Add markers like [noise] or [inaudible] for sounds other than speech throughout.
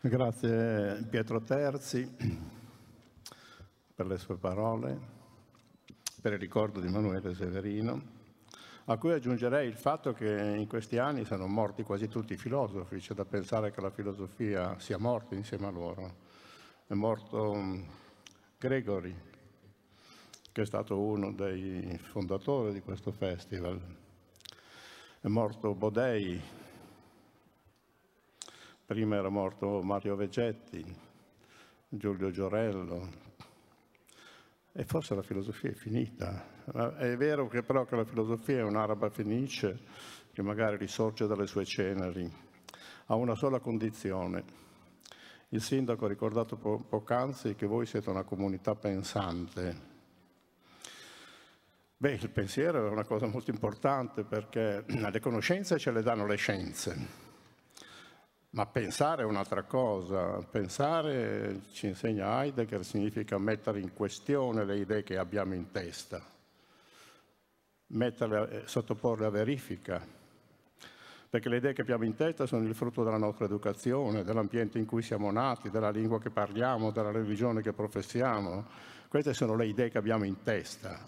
Grazie Pietro Terzi per le sue parole, per il ricordo di Emanuele Severino, a cui aggiungerei il fatto che in questi anni sono morti quasi tutti i filosofi, c'è da pensare che la filosofia sia morta insieme a loro. È morto mm, Gregory, che è stato uno dei fondatori di questo festival. È morto Bodei, prima era morto Mario Vegetti, Giulio Giorello, e forse la filosofia è finita. È vero che però che la filosofia è un'araba fenice che magari risorge dalle sue ceneri, ha una sola condizione. Il sindaco ha ricordato po- poc'anzi che voi siete una comunità pensante. Beh, il pensiero è una cosa molto importante perché [clears throat] le conoscenze ce le danno le scienze ma pensare è un'altra cosa. Pensare, ci insegna Heidegger, significa mettere in questione le idee che abbiamo in testa, metterle, eh, sottoporle a verifica. Perché le idee che abbiamo in testa sono il frutto della nostra educazione, dell'ambiente in cui siamo nati, della lingua che parliamo, della religione che professiamo. Queste sono le idee che abbiamo in testa.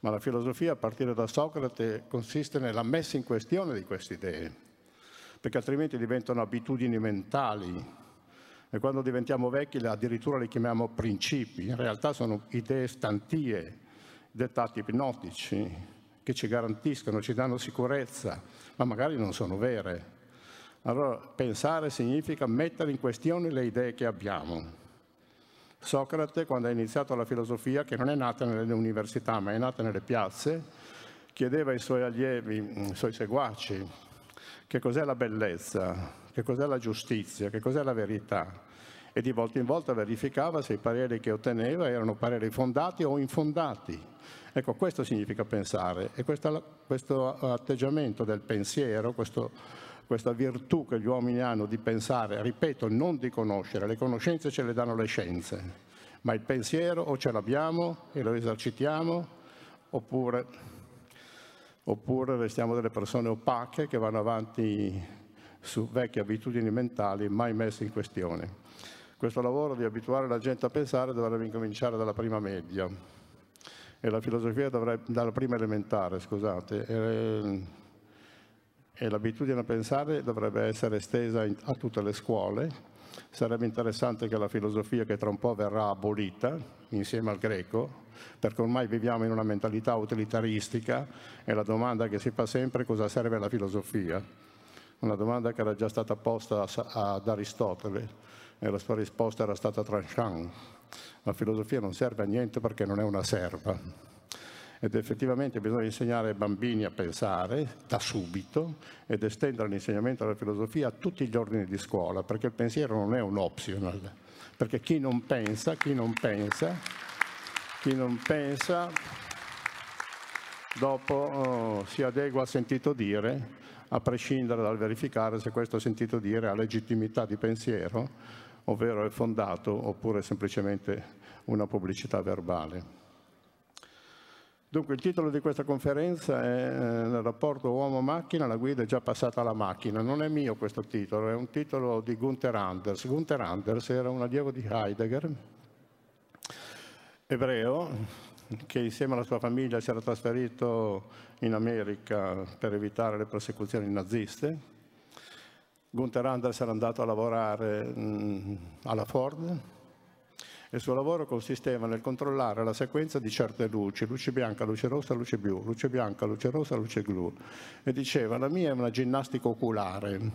Ma la filosofia, a partire da Socrate, consiste nella messa in questione di queste idee perché altrimenti diventano abitudini mentali e quando diventiamo vecchi addirittura le chiamiamo principi, in realtà sono idee stantie, dettati ipnotici che ci garantiscono, ci danno sicurezza, ma magari non sono vere. Allora pensare significa mettere in questione le idee che abbiamo. Socrate, quando ha iniziato la filosofia, che non è nata nelle università, ma è nata nelle piazze, chiedeva ai suoi allievi, ai suoi seguaci, che cos'è la bellezza, che cos'è la giustizia, che cos'è la verità e di volta in volta verificava se i pareri che otteneva erano pareri fondati o infondati. Ecco, questo significa pensare e questa, questo atteggiamento del pensiero, questo, questa virtù che gli uomini hanno di pensare, ripeto, non di conoscere, le conoscenze ce le danno le scienze, ma il pensiero o ce l'abbiamo e lo esercitiamo oppure oppure restiamo delle persone opache che vanno avanti su vecchie abitudini mentali mai messe in questione. Questo lavoro di abituare la gente a pensare dovrebbe incominciare dalla prima media e la filosofia dovrebbe, dalla prima elementare, scusate, e, e l'abitudine a pensare dovrebbe essere estesa in, a tutte le scuole. Sarebbe interessante che la filosofia che tra un po' verrà abolita insieme al greco perché ormai viviamo in una mentalità utilitaristica e la domanda che si fa sempre è cosa serve la filosofia. Una domanda che era già stata posta ad Aristotele e la sua risposta era stata tranchant. La filosofia non serve a niente perché non è una serva. Ed effettivamente bisogna insegnare ai bambini a pensare da subito ed estendere l'insegnamento della filosofia a tutti gli ordini di scuola, perché il pensiero non è un optional, perché chi non pensa, chi non pensa chi non pensa dopo oh, si adegua al sentito dire, a prescindere dal verificare se questo sentito dire ha legittimità di pensiero, ovvero è fondato oppure è semplicemente una pubblicità verbale. Dunque il titolo di questa conferenza è eh, Il rapporto uomo-macchina, la guida è già passata alla macchina. Non è mio questo titolo, è un titolo di Gunther Anders. Gunther Anders era un allievo di Heidegger, ebreo che insieme alla sua famiglia si era trasferito in America per evitare le persecuzioni naziste. Gunther Anders era andato a lavorare mh, alla Ford il suo lavoro consisteva nel controllare la sequenza di certe luci, luce bianca, luce rossa, luce blu, luce bianca, luce rossa, luce blu. E diceva, la mia è una ginnastica oculare.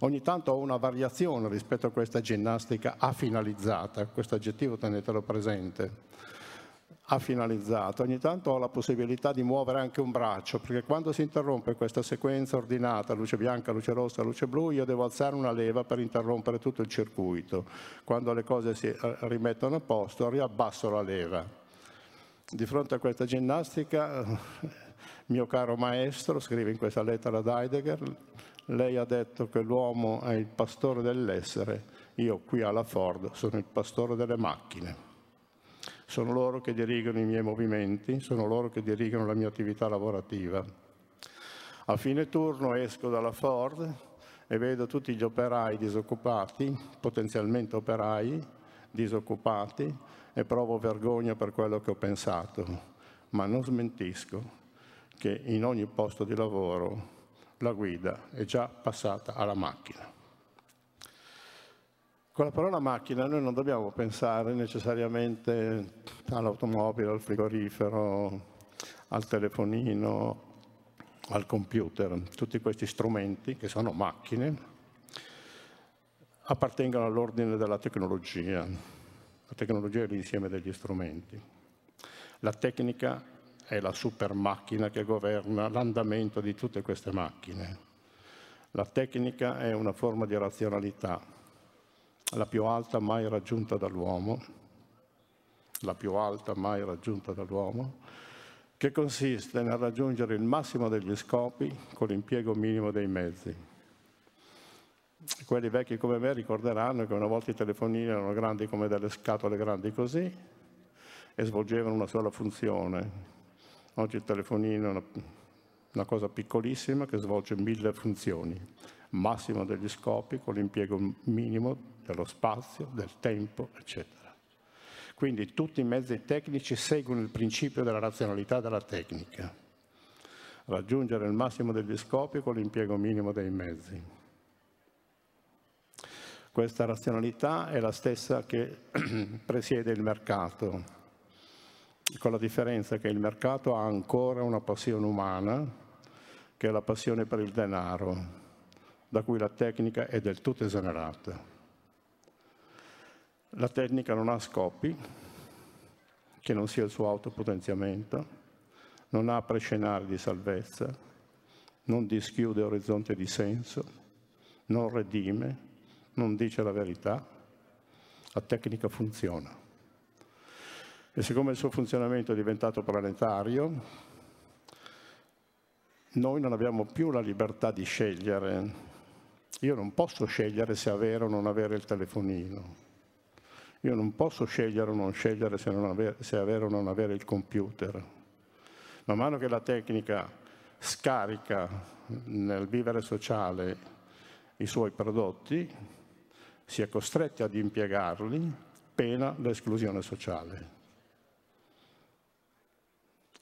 Ogni tanto ho una variazione rispetto a questa ginnastica afinalizzata, questo aggettivo tenetelo presente ha finalizzato. Ogni tanto ho la possibilità di muovere anche un braccio, perché quando si interrompe questa sequenza ordinata, luce bianca, luce rossa, luce blu, io devo alzare una leva per interrompere tutto il circuito. Quando le cose si eh, rimettono a posto, riabbasso la leva. Di fronte a questa ginnastica, mio caro maestro, scrive in questa lettera ad Heidegger, lei ha detto che l'uomo è il pastore dell'essere, io qui alla Ford sono il pastore delle macchine sono loro che dirigono i miei movimenti, sono loro che dirigono la mia attività lavorativa. A fine turno esco dalla Ford e vedo tutti gli operai disoccupati, potenzialmente operai disoccupati, e provo vergogna per quello che ho pensato, ma non smentisco che in ogni posto di lavoro la guida è già passata alla macchina. Con la parola macchina noi non dobbiamo pensare necessariamente all'automobile, al frigorifero, al telefonino, al computer. Tutti questi strumenti, che sono macchine, appartengono all'ordine della tecnologia. La tecnologia è l'insieme degli strumenti. La tecnica è la super macchina che governa l'andamento di tutte queste macchine. La tecnica è una forma di razionalità la più alta mai raggiunta dall'uomo, la più alta mai raggiunta dall'uomo, che consiste nel raggiungere il massimo degli scopi con l'impiego minimo dei mezzi. Quelli vecchi come me ricorderanno che una volta i telefonini erano grandi come delle scatole grandi così e svolgevano una sola funzione. Oggi il telefonino è una, una cosa piccolissima che svolge mille funzioni, massimo degli scopi con l'impiego minimo dello spazio, del tempo, eccetera. Quindi tutti i mezzi tecnici seguono il principio della razionalità della tecnica, raggiungere il massimo degli scopi con l'impiego minimo dei mezzi. Questa razionalità è la stessa che [clears throat] presiede il mercato, con la differenza che il mercato ha ancora una passione umana, che è la passione per il denaro, da cui la tecnica è del tutto esonerata. La tecnica non ha scopi, che non sia il suo autopotenziamento, non ha prescenari di salvezza, non dischiude orizzonte di senso, non redime, non dice la verità. La tecnica funziona. E siccome il suo funzionamento è diventato planetario, noi non abbiamo più la libertà di scegliere. Io non posso scegliere se avere o non avere il telefonino io non posso scegliere o non scegliere se, non avere, se avere o non avere il computer. Man mano che la tecnica scarica nel vivere sociale i suoi prodotti, si è costretti ad impiegarli, pena l'esclusione sociale.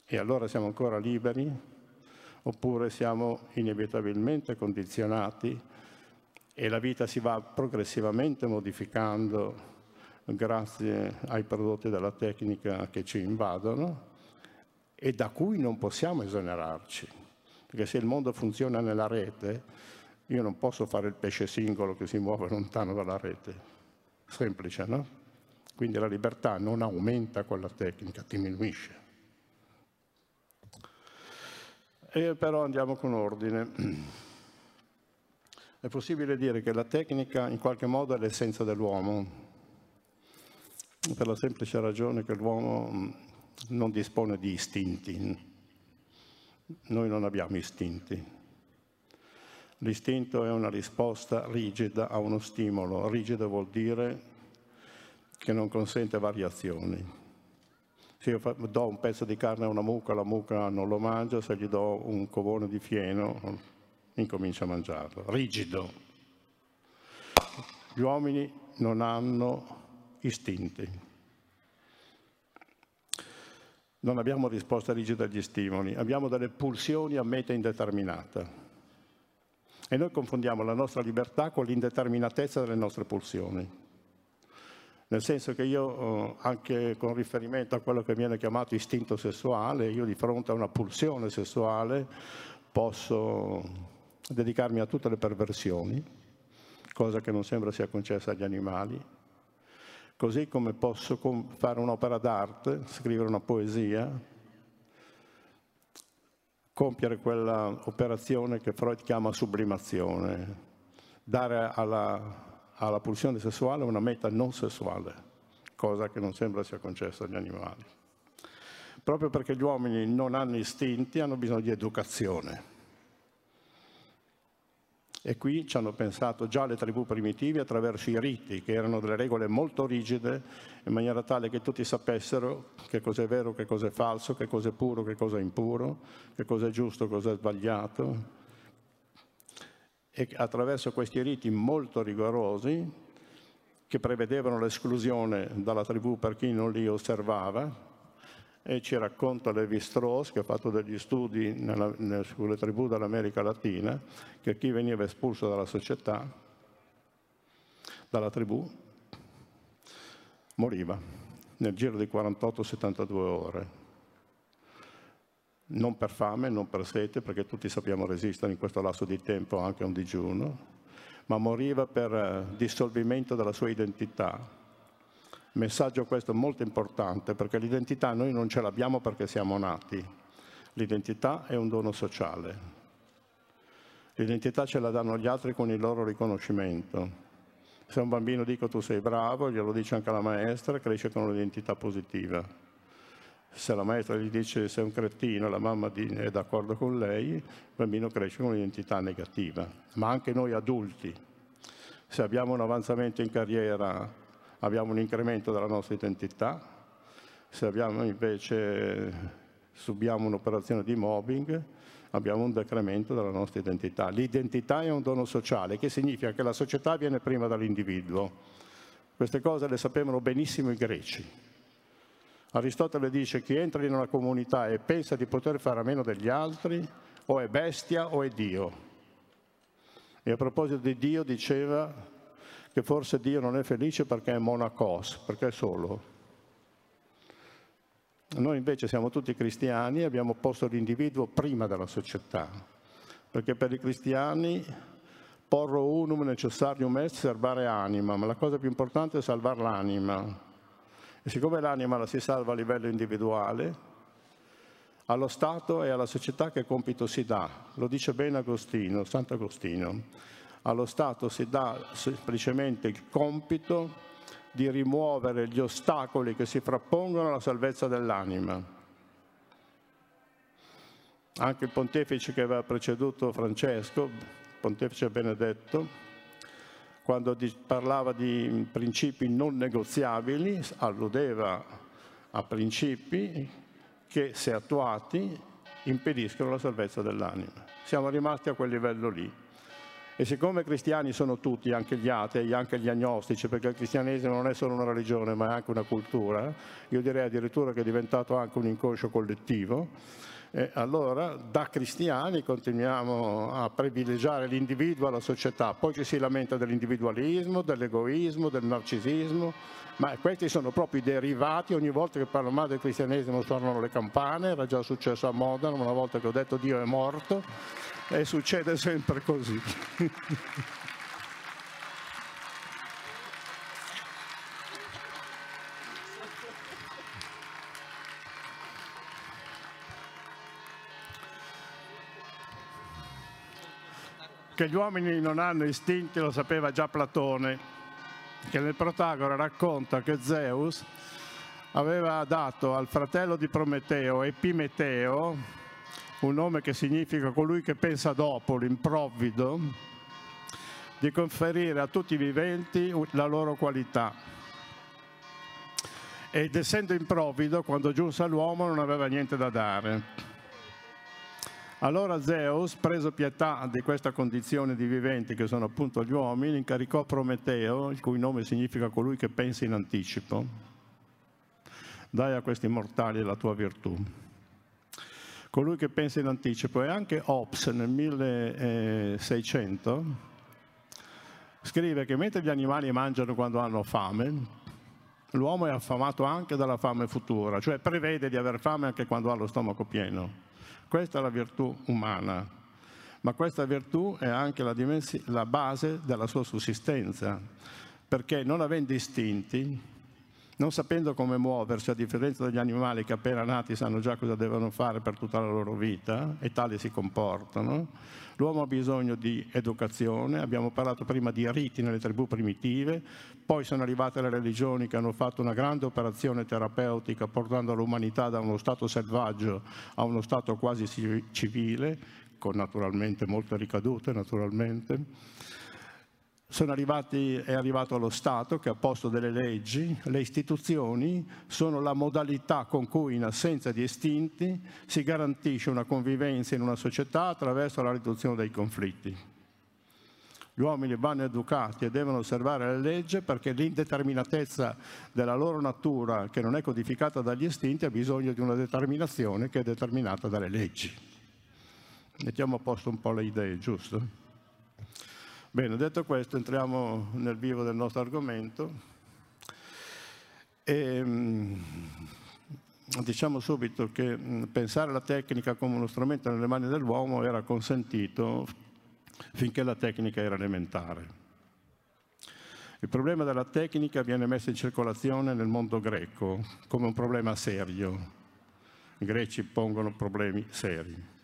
E allora siamo ancora liberi oppure siamo inevitabilmente condizionati e la vita si va progressivamente modificando grazie ai prodotti della tecnica che ci invadono e da cui non possiamo esonerarci. Perché se il mondo funziona nella rete, io non posso fare il pesce singolo che si muove lontano dalla rete. Semplice, no? Quindi la libertà non aumenta con la tecnica, diminuisce. E però andiamo con ordine. È possibile dire che la tecnica in qualche modo è l'essenza dell'uomo, per la semplice ragione che l'uomo mm, non dispone di istinti. Noi non abbiamo istinti. L'istinto è una risposta rigida a uno stimolo. Rigido vuol dire che non consente variazioni. Se io do un pezzo di carne a una mucca, la mucca non lo mangia, se gli do un covone di fieno, incomincia a mangiarlo. Rigido. Gli uomini non hanno istinti. Non abbiamo risposta rigida agli stimoli, abbiamo delle pulsioni a meta indeterminata. E noi confondiamo la nostra libertà con l'indeterminatezza delle nostre pulsioni. Nel senso che io, eh, anche con riferimento a quello che viene chiamato istinto sessuale, io di fronte a una pulsione sessuale posso dedicarmi a tutte le perversioni, cosa che non sembra sia concessa agli animali, Così come posso fare un'opera d'arte, scrivere una poesia, compiere quella operazione che Freud chiama sublimazione, dare alla, alla pulsione sessuale una meta non sessuale, cosa che non sembra sia concessa agli animali. Proprio perché gli uomini non hanno istinti, hanno bisogno di educazione. E qui ci hanno pensato già le tribù primitive attraverso i riti, che erano delle regole molto rigide, in maniera tale che tutti sapessero che cosa è vero, che cosa è falso, che cosa è puro, che cosa è impuro, che cosa è giusto, cosa è sbagliato. e attraverso questi riti molto rigorosi, che prevedevano l'esclusione dalla tribù per chi non li osservava, e ci racconta Levi Strauss, che ha fatto degli studi nella, nelle, sulle tribù dell'America Latina, che chi veniva espulso dalla società, dalla tribù, moriva nel giro di 48-72 ore. Non per fame, non per sete, perché tutti sappiamo resistere in questo lasso di tempo anche a un digiuno, ma moriva per eh, dissolvimento della sua identità, Messaggio questo molto importante perché l'identità noi non ce l'abbiamo perché siamo nati. L'identità è un dono sociale. L'identità ce la danno gli altri con il loro riconoscimento. Se un bambino dico tu sei bravo, glielo dice anche la maestra, cresce con un'identità positiva. Se la maestra gli dice sei un cretino, la mamma è d'accordo con lei, il bambino cresce con un'identità negativa. Ma anche noi adulti, se abbiamo un avanzamento in carriera abbiamo un incremento della nostra identità, se abbiamo invece subiamo un'operazione di mobbing, abbiamo un decremento della nostra identità. L'identità è un dono sociale, che significa che la società viene prima dall'individuo. Queste cose le sapevano benissimo i greci. Aristotele dice chi entra in una comunità e pensa di poter fare a meno degli altri, o è bestia o è Dio. E a proposito di Dio diceva che forse Dio non è felice perché è monacos, perché è solo. Noi invece siamo tutti cristiani e abbiamo posto l'individuo prima della società, perché per i cristiani porro unum necessarium est servare anima, ma la cosa più importante è salvare l'anima. E siccome l'anima la si salva a livello individuale, allo Stato e alla società che compito si dà? Lo dice bene Agostino, Sant'Agostino allo Stato si dà semplicemente il compito di rimuovere gli ostacoli che si frappongono alla salvezza dell'anima. Anche il pontefice che aveva preceduto Francesco, pontefice Benedetto, quando parlava di principi non negoziabili, alludeva a principi che, se attuati, impediscono la salvezza dell'anima. Siamo rimasti a quel livello lì. E siccome cristiani sono tutti, anche gli atei, anche gli agnostici, perché il cristianesimo non è solo una religione ma è anche una cultura, io direi addirittura che è diventato anche un inconscio collettivo, e allora da cristiani continuiamo a privilegiare l'individuo alla società, poi ci si lamenta dell'individualismo, dell'egoismo, del narcisismo, ma questi sono proprio i derivati, ogni volta che parlo male del cristianesimo suonano le campane, era già successo a Modena una volta che ho detto Dio è morto e succede sempre così. che gli uomini non hanno istinti lo sapeva già Platone, che nel Protagora racconta che Zeus aveva dato al fratello di Prometeo, Epimeteo, un nome che significa colui che pensa dopo, l'improvvido, di conferire a tutti i viventi la loro qualità. Ed essendo improvvido, quando giunse all'uomo non aveva niente da dare. Allora Zeus, preso pietà di questa condizione di viventi che sono appunto gli uomini, incaricò Prometeo, il cui nome significa colui che pensa in anticipo, dai a questi mortali la tua virtù colui che pensa in anticipo e anche Hobbes nel 1600 scrive che mentre gli animali mangiano quando hanno fame, l'uomo è affamato anche dalla fame futura, cioè prevede di aver fame anche quando ha lo stomaco pieno. Questa è la virtù umana, ma questa virtù è anche la, la base della sua sussistenza, perché non avendo istinti, non sapendo come muoversi, a differenza degli animali che appena nati sanno già cosa devono fare per tutta la loro vita e tali si comportano. L'uomo ha bisogno di educazione, abbiamo parlato prima di riti nelle tribù primitive, poi sono arrivate le religioni che hanno fatto una grande operazione terapeutica portando l'umanità da uno stato selvaggio a uno stato quasi civile, con naturalmente molte ricadute, naturalmente arrivati, è arrivato lo Stato che ha posto delle leggi, le istituzioni sono la modalità con cui in assenza di estinti si garantisce una convivenza in una società attraverso la riduzione dei conflitti. Gli uomini vanno educati e devono osservare le leggi perché l'indeterminatezza della loro natura, che non è codificata dagli istinti, ha bisogno di una determinazione che è determinata dalle leggi. Mettiamo a posto un po' le idee, giusto? Bene, detto questo, entriamo nel vivo del nostro argomento. E, ehm, diciamo subito che pensare alla tecnica come uno strumento nelle mani dell'uomo era consentito finché la tecnica era elementare. Il problema della tecnica viene messo in circolazione nel mondo greco come un problema serio. I greci pongono problemi seri.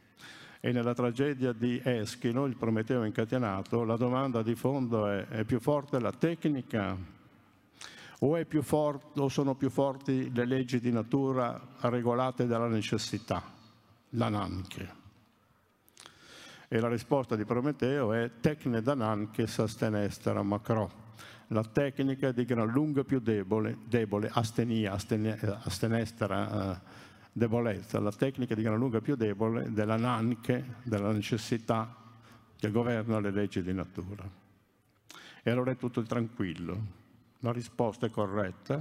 E nella tragedia di Eschino, il Prometeo incatenato, la domanda di fondo è, è più forte la tecnica o, o sono più forti le leggi di natura regolate dalla necessità, l'ananche? E la risposta di Prometeo è tecne dananche sastenestera macro. La tecnica è di gran lunga più debole, debole astenia, astenia astenestera, uh, debolezza. La tecnica di gran lunga più debole della nanche, della necessità che governa le leggi di natura. E allora è tutto tranquillo. La risposta è corretta,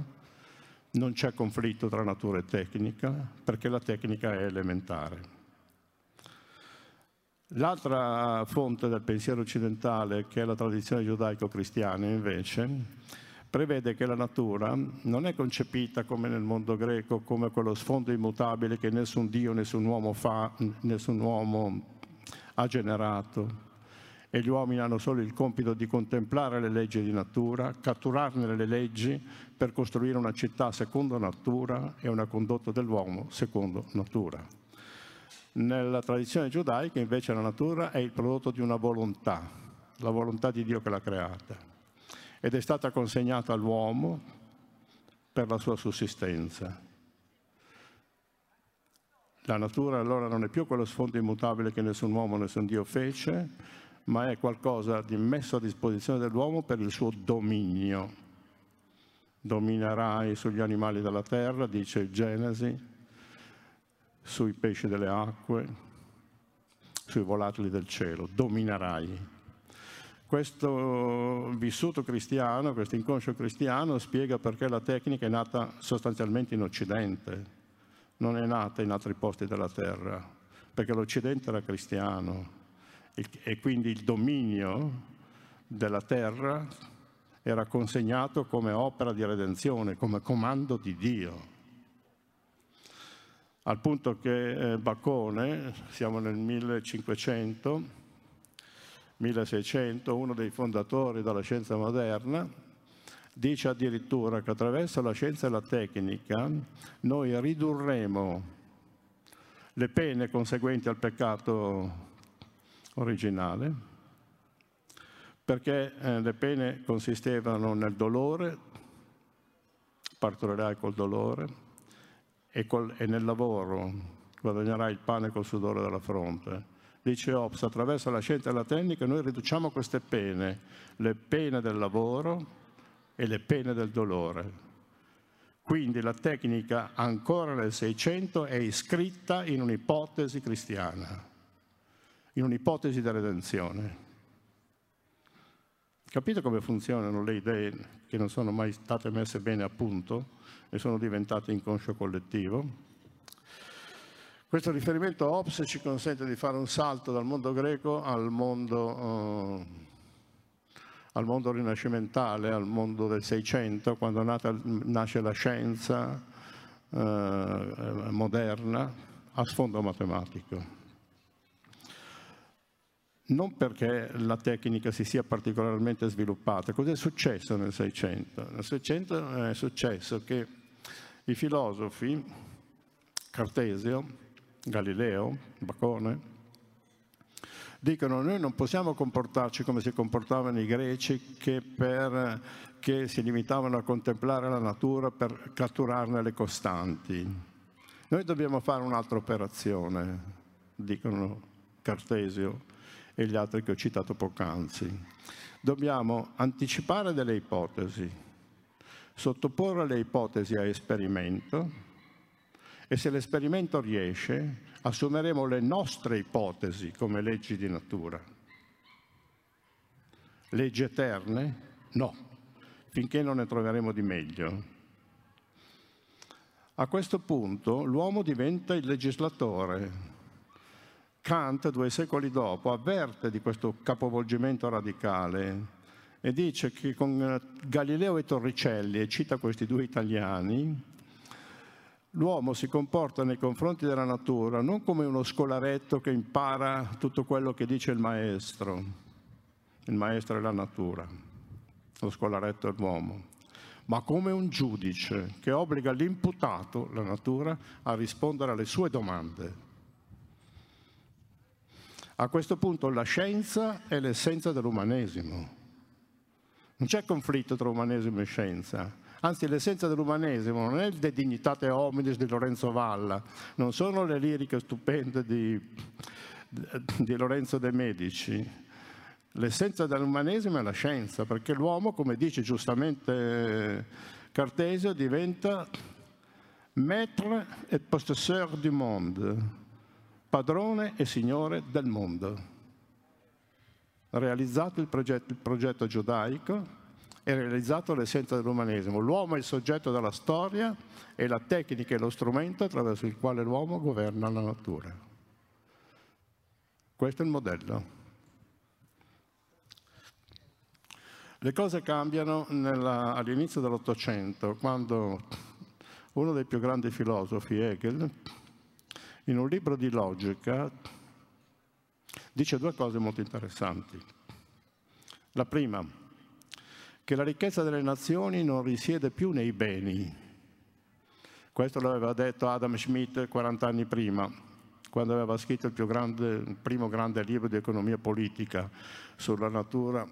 non c'è conflitto tra natura e tecnica, perché la tecnica è elementare. L'altra fonte del pensiero occidentale, che è la tradizione giudaico-cristiana, invece, prevede che la natura non è concepita come nel mondo greco, come quello sfondo immutabile che nessun Dio, nessun uomo fa, nessun uomo ha generato. E gli uomini hanno solo il compito di contemplare le leggi di natura, catturarne le leggi per costruire una città secondo natura e una condotta dell'uomo secondo natura. Nella tradizione giudaica invece la natura è il prodotto di una volontà, la volontà di Dio che l'ha creata ed è stata consegnata all'uomo per la sua sussistenza. La natura allora non è più quello sfondo immutabile che nessun uomo, nessun Dio fece, ma è qualcosa di messo a disposizione dell'uomo per il suo dominio. Dominerai sugli animali della terra, dice Genesi, sui pesci delle acque, sui volatili del cielo, dominerai. Questo vissuto cristiano, questo inconscio cristiano spiega perché la tecnica è nata sostanzialmente in Occidente, non è nata in altri posti della terra, perché l'Occidente era cristiano e quindi il dominio della terra era consegnato come opera di redenzione, come comando di Dio. Al punto che eh, Bacone, siamo nel 1500, 1600, uno dei fondatori della scienza moderna, dice addirittura che attraverso la scienza e la tecnica noi ridurremo le pene conseguenti al peccato originale, perché eh, le pene consistevano nel dolore, partorirai col dolore, e, col, e nel lavoro guadagnerai il pane col sudore della fronte. Dice Ops, attraverso la scienza e la tecnica noi riduciamo queste pene, le pene del lavoro e le pene del dolore. Quindi la tecnica ancora nel Seicento è iscritta in un'ipotesi cristiana, in un'ipotesi di redenzione. Capite come funzionano le idee che non sono mai state messe bene a punto? e sono diventate inconscio collettivo. Questo riferimento a Ops ci consente di fare un salto dal mondo greco al mondo, eh, al mondo rinascimentale, al mondo del Seicento, quando nata, nasce la scienza eh, moderna a sfondo matematico non perché la tecnica si sia particolarmente sviluppata. Cos'è successo nel Seicento? Nel Seicento è successo che i filosofi, Cartesio, Galileo, Bacone, dicono noi non possiamo comportarci come si comportavano i greci che, per, che si limitavano a contemplare la natura per catturarne le costanti. Noi dobbiamo fare un'altra operazione, dicono Cartesio e gli altri che ho citato poc'anzi. Dobbiamo anticipare delle ipotesi, sottoporre le ipotesi a esperimento e se l'esperimento riesce assumeremo le nostre ipotesi come leggi di natura. Leggi eterne? No, finché non ne troveremo di meglio. A questo punto l'uomo diventa il legislatore. Kant, due secoli dopo, avverte di questo capovolgimento radicale e dice che con Galileo e Torricelli, e cita questi due italiani, l'uomo si comporta nei confronti della natura non come uno scolaretto che impara tutto quello che dice il maestro, il maestro è la natura, lo scolaretto è l'uomo, ma come un giudice che obbliga l'imputato, la natura, a rispondere alle sue domande. A questo punto la scienza è l'essenza dell'umanesimo. Non c'è conflitto tra umanesimo e scienza, Anzi, l'essenza dell'umanesimo non è il De Dignitate Hominis di Lorenzo Valla, non sono le liriche stupende di, di Lorenzo De Medici. L'essenza dell'umanesimo è la scienza, perché l'uomo, come dice giustamente Cartesio, diventa maître et possesseur du monde, padrone e signore del mondo. Realizzato il progetto, il progetto giudaico, è realizzato l'essenza dell'umanesimo. L'uomo è il soggetto della storia e la tecnica è lo strumento attraverso il quale l'uomo governa la natura. Questo è il modello. Le cose cambiano all'inizio dell'Ottocento, quando uno dei più grandi filosofi, Hegel, in un libro di logica, dice due cose molto interessanti. La prima, che la ricchezza delle nazioni non risiede più nei beni. Questo l'aveva detto Adam Schmidt 40 anni prima, quando aveva scritto il, grande, il primo grande libro di economia politica sulla natura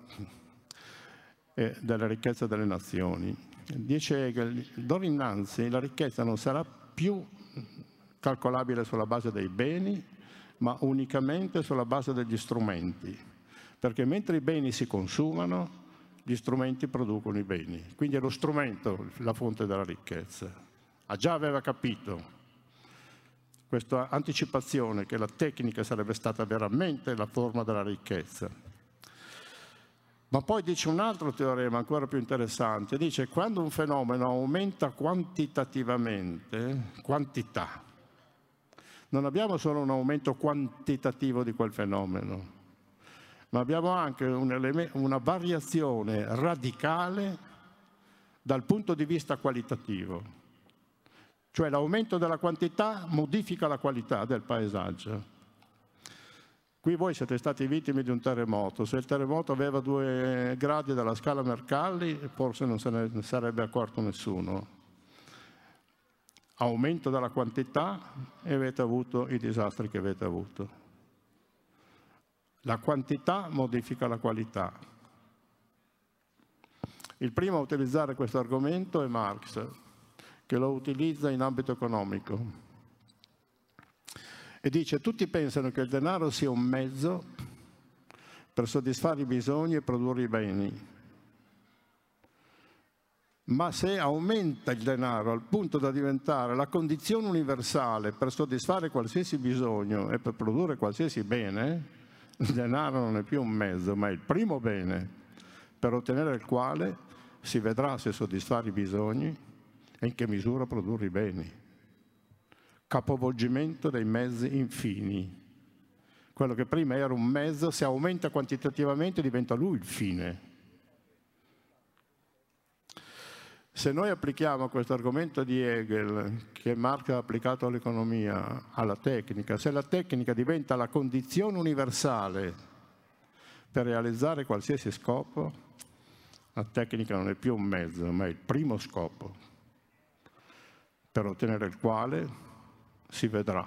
e della ricchezza delle nazioni. Dice Hegel, d'ora innanzi la ricchezza non sarà più calcolabile sulla base dei beni, ma unicamente sulla base degli strumenti, perché mentre i beni si consumano, gli strumenti producono i beni. Quindi è lo strumento la fonte della ricchezza. Ha già aveva capito questa anticipazione che la tecnica sarebbe stata veramente la forma della ricchezza. Ma poi dice un altro teorema ancora più interessante, dice quando un fenomeno aumenta quantitativamente, quantità, non abbiamo solo un aumento quantitativo di quel fenomeno, ma abbiamo anche un una variazione radicale dal punto di vista qualitativo. Cioè l'aumento della quantità modifica la qualità del paesaggio. Qui voi siete stati vittime di un terremoto. Se il terremoto aveva due gradi della scala Mercalli, forse non se ne sarebbe accorto nessuno. Aumento della quantità e avete avuto i disastri che avete avuto. La quantità modifica la qualità. Il primo a utilizzare questo argomento è Marx, che lo utilizza in ambito economico. E dice, tutti pensano che il denaro sia un mezzo per soddisfare i bisogni e produrre i beni. Ma se aumenta il denaro al punto da diventare la condizione universale per soddisfare qualsiasi bisogno e per produrre qualsiasi bene, il denaro non è più un mezzo, ma è il primo bene per ottenere il quale si vedrà se soddisfare i bisogni e in che misura produrre i beni. Capovolgimento dei mezzi infini. Quello che prima era un mezzo, se aumenta quantitativamente diventa lui il fine. Se noi applichiamo questo argomento di Hegel, che Marx ha applicato all'economia, alla tecnica, se la tecnica diventa la condizione universale per realizzare qualsiasi scopo, la tecnica non è più un mezzo, ma è il primo scopo, per ottenere il quale si vedrà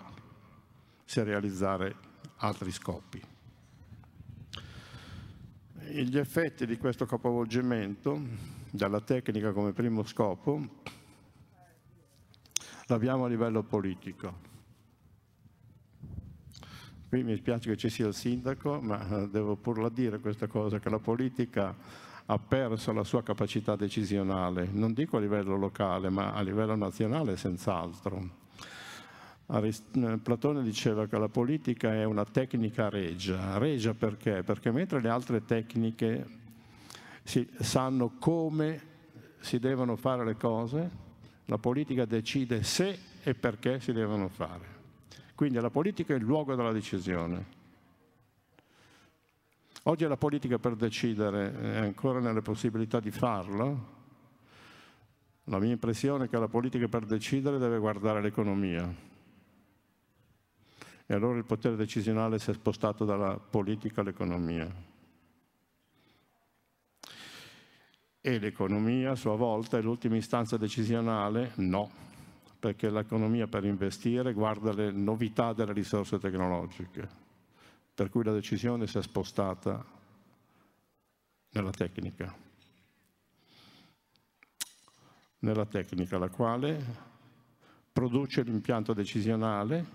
se realizzare altri scopi. Gli effetti di questo capovolgimento dalla tecnica come primo scopo, l'abbiamo a livello politico. Qui mi spiace che ci sia il sindaco, ma eh, devo purla dire questa cosa, che la politica ha perso la sua capacità decisionale, non dico a livello locale, ma a livello nazionale senz'altro. Eh, Platone diceva che la politica è una tecnica regia. Regia perché? Perché mentre le altre tecniche si, sanno come si devono fare le cose, la politica decide se e perché si devono fare. Quindi la politica è il luogo della decisione. Oggi la politica per decidere è ancora nelle possibilità di farlo. La mia impressione è che la politica per decidere deve guardare l'economia. E allora il potere decisionale si è spostato dalla politica all'economia. E l'economia a sua volta è l'ultima istanza decisionale? No, perché l'economia per investire guarda le novità delle risorse tecnologiche, per cui la decisione si è spostata nella tecnica. Nella tecnica, la quale produce l'impianto decisionale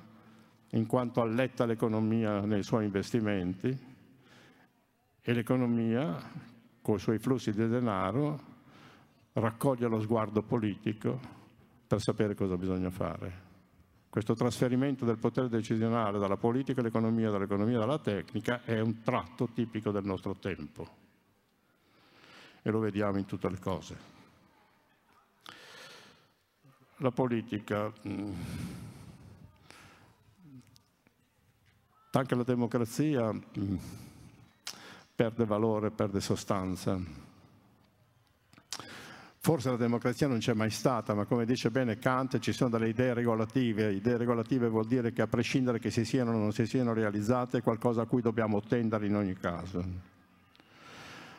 in quanto alletta l'economia nei suoi investimenti e l'economia con i suoi flussi di denaro, raccoglie lo sguardo politico per sapere cosa bisogna fare. Questo trasferimento del potere decisionale dalla politica all'economia, dall'economia alla tecnica è un tratto tipico del nostro tempo e lo vediamo in tutte le cose. La politica, mm, anche la democrazia, mm, perde valore, perde sostanza. Forse la democrazia non c'è mai stata, ma come dice bene Kant ci sono delle idee regolative. Idee regolative vuol dire che a prescindere che si siano o non si siano realizzate è qualcosa a cui dobbiamo tendere in ogni caso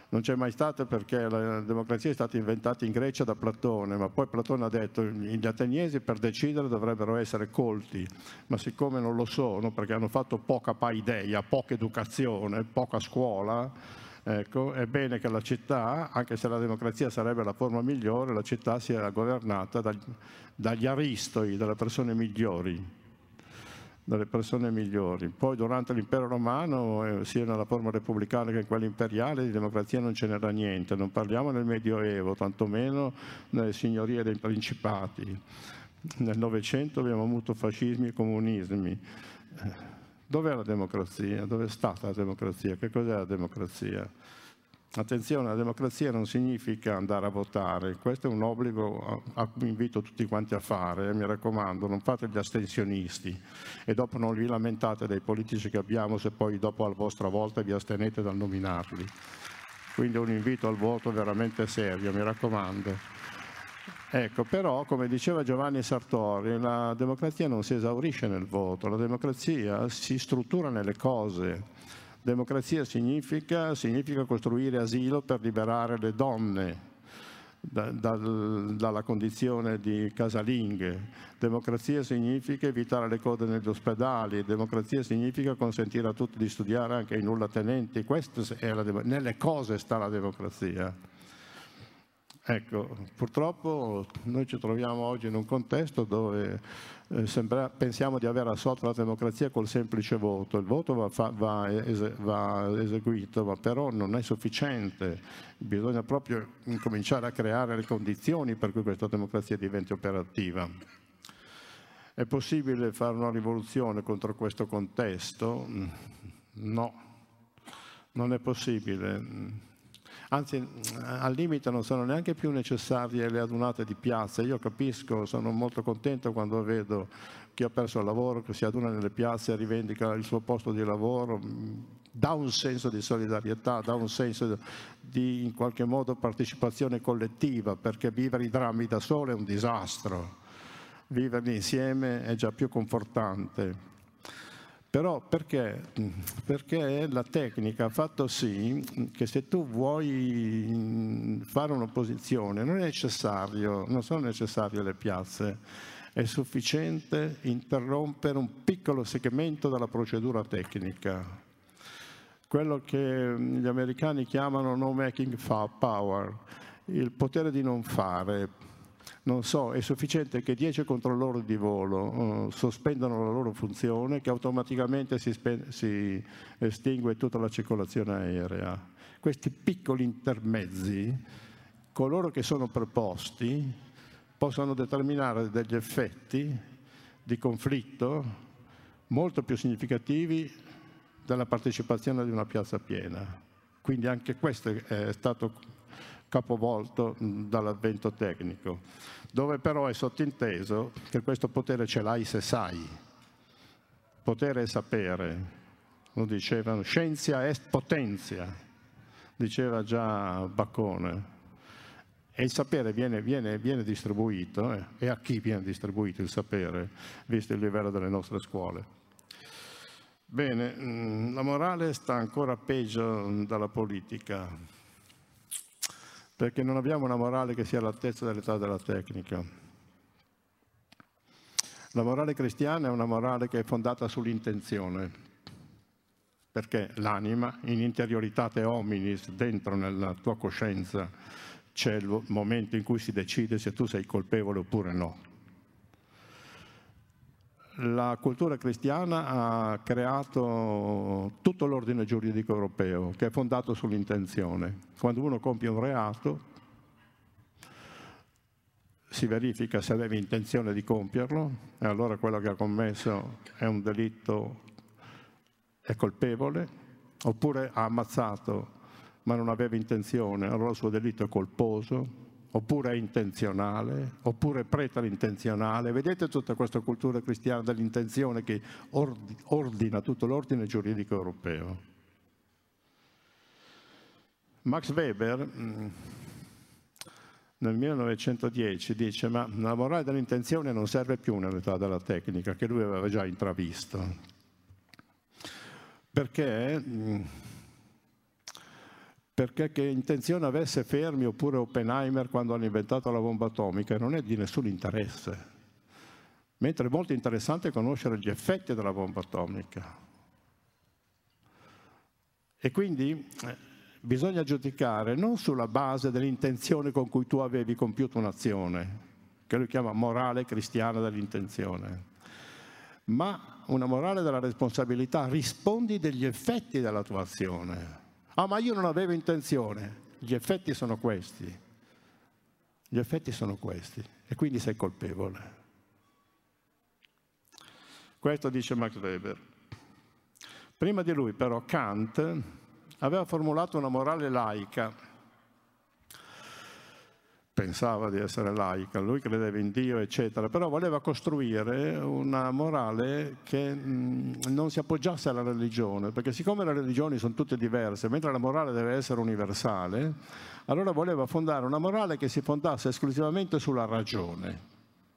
non c'è mai stata perché la democrazia è stata inventata in Grecia da Platone, ma poi Platone ha detto che gli ateniesi per decidere dovrebbero essere colti, ma siccome non lo sono perché hanno fatto poca paideia, poca educazione, poca scuola, ecco, è bene che la città, anche se la democrazia sarebbe la forma migliore, la città sia governata dagli, dagli aristoi, dalle persone migliori dalle persone migliori. Poi durante l'impero romano, eh, sia nella forma repubblicana che in quella imperiale, di democrazia non ce n'era niente, non parliamo nel Medioevo, tantomeno nelle signorie dei principati. Nel Novecento abbiamo avuto fascismi e comunismi. Eh, dov'è la democrazia? Dove è stata la democrazia? Che cos'è la democrazia? Attenzione, la democrazia non significa andare a votare, questo è un obbligo a cui invito tutti quanti a fare, mi raccomando, non fate gli astensionisti e dopo non vi lamentate dei politici che abbiamo se poi dopo a vostra volta vi astenete dal nominarli. Quindi è un invito al voto veramente serio, mi raccomando. Ecco, però, come diceva Giovanni Sartori, la democrazia non si esaurisce nel voto, la democrazia si struttura nelle cose Democrazia significa, significa costruire asilo per liberare le donne da, da, dalla condizione di casalinghe. Democrazia significa evitare le code negli ospedali, democrazia significa consentire a tutti di studiare anche ai nullatenenti. La, nelle cose sta la democrazia. Ecco, purtroppo noi ci troviamo oggi in un contesto dove eh, sembra, pensiamo di aver assolto la democrazia col semplice voto. Il voto va, fa, va, es, va eseguito, ma però non è sufficiente. Bisogna proprio incominciare a creare le condizioni per cui questa democrazia diventi operativa. È possibile fare una rivoluzione contro questo contesto? No, non è possibile anzi al limite non sono neanche più necessarie le adunate di piazza. Io capisco, sono molto contento quando vedo chi ha perso il lavoro, che si aduna nelle piazze e rivendica il suo posto di lavoro, dà un senso di solidarietà, dà un senso di in qualche modo partecipazione collettiva, perché vivere i drammi da solo è un disastro, viverli insieme è già più confortante. Però perché? Perché la tecnica ha fatto sì che se tu vuoi fare un'opposizione non, non sono necessarie le piazze, è sufficiente interrompere un piccolo segmento della procedura tecnica, quello che gli americani chiamano no making power, il potere di non fare non so, è sufficiente che 10 controllori di volo uh, sospendano la loro funzione che automaticamente si, si, estingue tutta la circolazione aerea. Questi piccoli intermezzi, coloro che sono preposti, possono determinare degli effetti di conflitto molto più significativi della partecipazione di una piazza piena. Quindi anche questo è stato capovolto dall'avvento tecnico, dove però è sottinteso che questo potere ce l'hai se sai. Potere è sapere, lo dicevano, scienza est potenzia, diceva già Baccone. E il sapere viene, viene, viene distribuito, eh? e a chi viene distribuito il sapere, visto il livello delle nostre scuole? Bene, mm, la morale sta ancora peggio dalla politica, perché non abbiamo una morale che sia all'altezza dell'età della tecnica. La morale cristiana è una morale che è fondata sull'intenzione, perché l'anima, in interioritate hominis, dentro nella tua coscienza, c'è il momento in cui si decide se tu sei colpevole oppure no la cultura cristiana ha creato tutto l'ordine giuridico europeo che è fondato sull'intenzione. Quando uno compie un reato si verifica se aveva intenzione di compierlo e allora quello che ha commesso è un delitto, è colpevole, oppure ha ammazzato ma non aveva intenzione, allora il suo delitto è colposo, oppure è intenzionale, oppure preterintenzionale. Vedete tutta questa cultura cristiana dell'intenzione che ordina tutto l'ordine giuridico europeo. Max Weber mm, nel 1910 dice ma la morale dell'intenzione non serve più nell'età della tecnica che lui aveva già intravisto. Perché mm, perché che intenzione avesse Fermi oppure Oppenheimer quando hanno inventato la bomba atomica non è di nessun interesse, mentre è molto interessante conoscere gli effetti della bomba atomica. E quindi eh, bisogna giudicare non sulla base dell'intenzione con cui tu avevi compiuto un'azione, che lui chiama morale cristiana dell'intenzione, ma una morale della responsabilità, rispondi degli effetti della tua azione. Ah, ma io non avevo intenzione. Gli effetti sono questi. Gli effetti sono questi. E quindi sei colpevole. Questo dice Max Weber. Prima di lui però Kant aveva formulato una morale laica pensava di essere laica, lui credeva in Dio, eccetera, però voleva costruire una morale che non si appoggiasse alla religione, perché siccome le religioni sono tutte diverse, mentre la morale deve essere universale, allora voleva fondare una morale che si fondasse esclusivamente sulla ragione,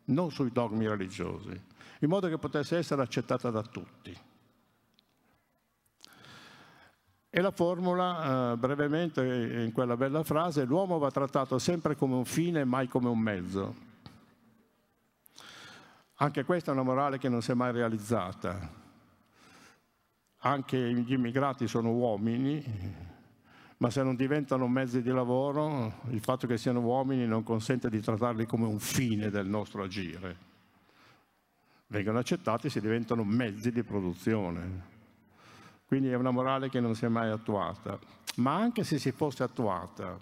non sui dogmi religiosi, in modo che potesse essere accettata da tutti. E la formula, eh, brevemente, in quella bella frase, l'uomo va trattato sempre come un fine mai come un mezzo. Anche questa è una morale che non si è mai realizzata. Anche gli immigrati sono uomini, ma se non diventano mezzi di lavoro, il fatto che siano uomini non consente di trattarli come un fine del nostro agire. Vengono accettati se diventano mezzi di produzione. Quindi è una morale che non si è mai attuata. Ma anche se si fosse attuata,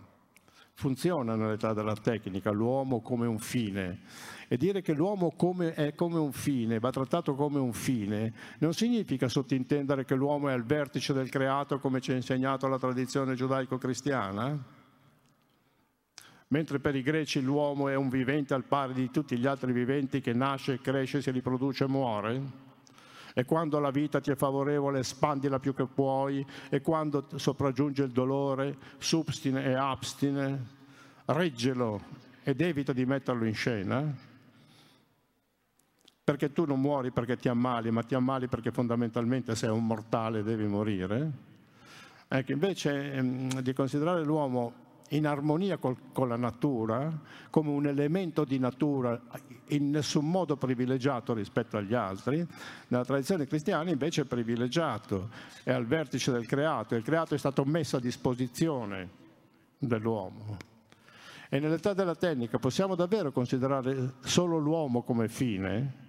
funziona nell'età della tecnica l'uomo come un fine. E dire che l'uomo come, è come un fine, va trattato come un fine, non significa sottintendere che l'uomo è al vertice del creato come ci ha insegnato la tradizione giudaico-cristiana. Mentre per i greci l'uomo è un vivente al pari di tutti gli altri viventi che nasce, cresce, si riproduce e muore e quando la vita ti è favorevole espandila più che puoi e quando sopraggiunge il dolore substine e abstine, reggelo ed evita di metterlo in scena perché tu non muori perché ti ammali, ma ti ammali perché fondamentalmente sei un mortale e devi morire. Ecco, invece ehm, di considerare l'uomo in armonia col, con la natura, come un elemento di natura in nessun modo privilegiato rispetto agli altri, nella tradizione cristiana invece è privilegiato, è al vertice del creato, il creato è stato messo a disposizione dell'uomo. E nell'età della tecnica possiamo davvero considerare solo l'uomo come fine?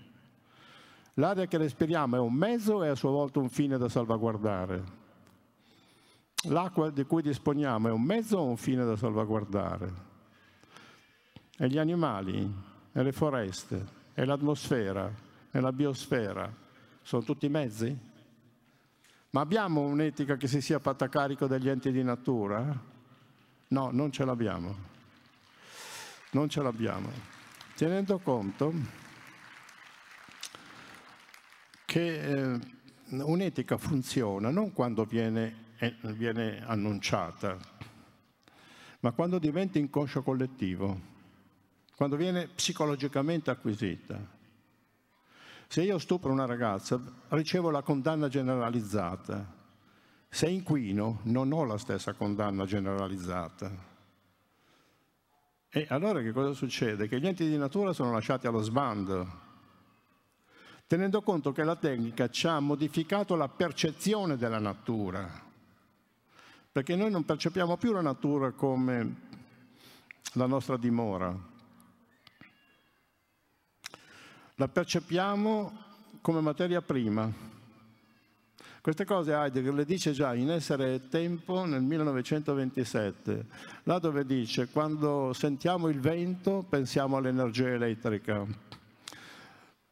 L'aria che respiriamo è un mezzo e a sua volta un fine da salvaguardare. L'acqua di cui disponiamo è un mezzo o un fine da salvaguardare? E gli animali, e le foreste, e l'atmosfera, e la biosfera, sono tutti mezzi? Ma abbiamo un'etica che si sia fatta carico degli enti di natura? No, non ce l'abbiamo. Non ce l'abbiamo. Tenendo conto che eh, un'etica funziona non quando viene, viene annunciata, ma quando diventa inconscio collettivo, quando viene psicologicamente acquisita. Se io stupro una ragazza, ricevo la condanna generalizzata. Se inquino, non ho la stessa condanna generalizzata. E allora che cosa succede? Che gli enti di natura sono lasciati allo sbando, tenendo conto che la tecnica ci ha modificato la percezione della natura, perché noi non percepiamo più la natura come la nostra dimora, la percepiamo come materia prima. Queste cose Heidegger le dice già in Essere e Tempo nel 1927, là dove dice quando sentiamo il vento pensiamo all'energia elettrica,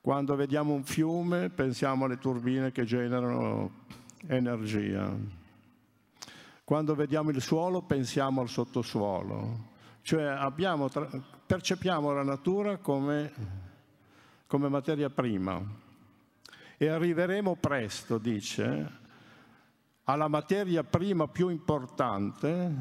quando vediamo un fiume pensiamo alle turbine che generano energia. Quando vediamo il suolo pensiamo al sottosuolo. Cioè abbiamo, percepiamo la natura come, come materia prima. E arriveremo presto, dice, alla materia prima più importante,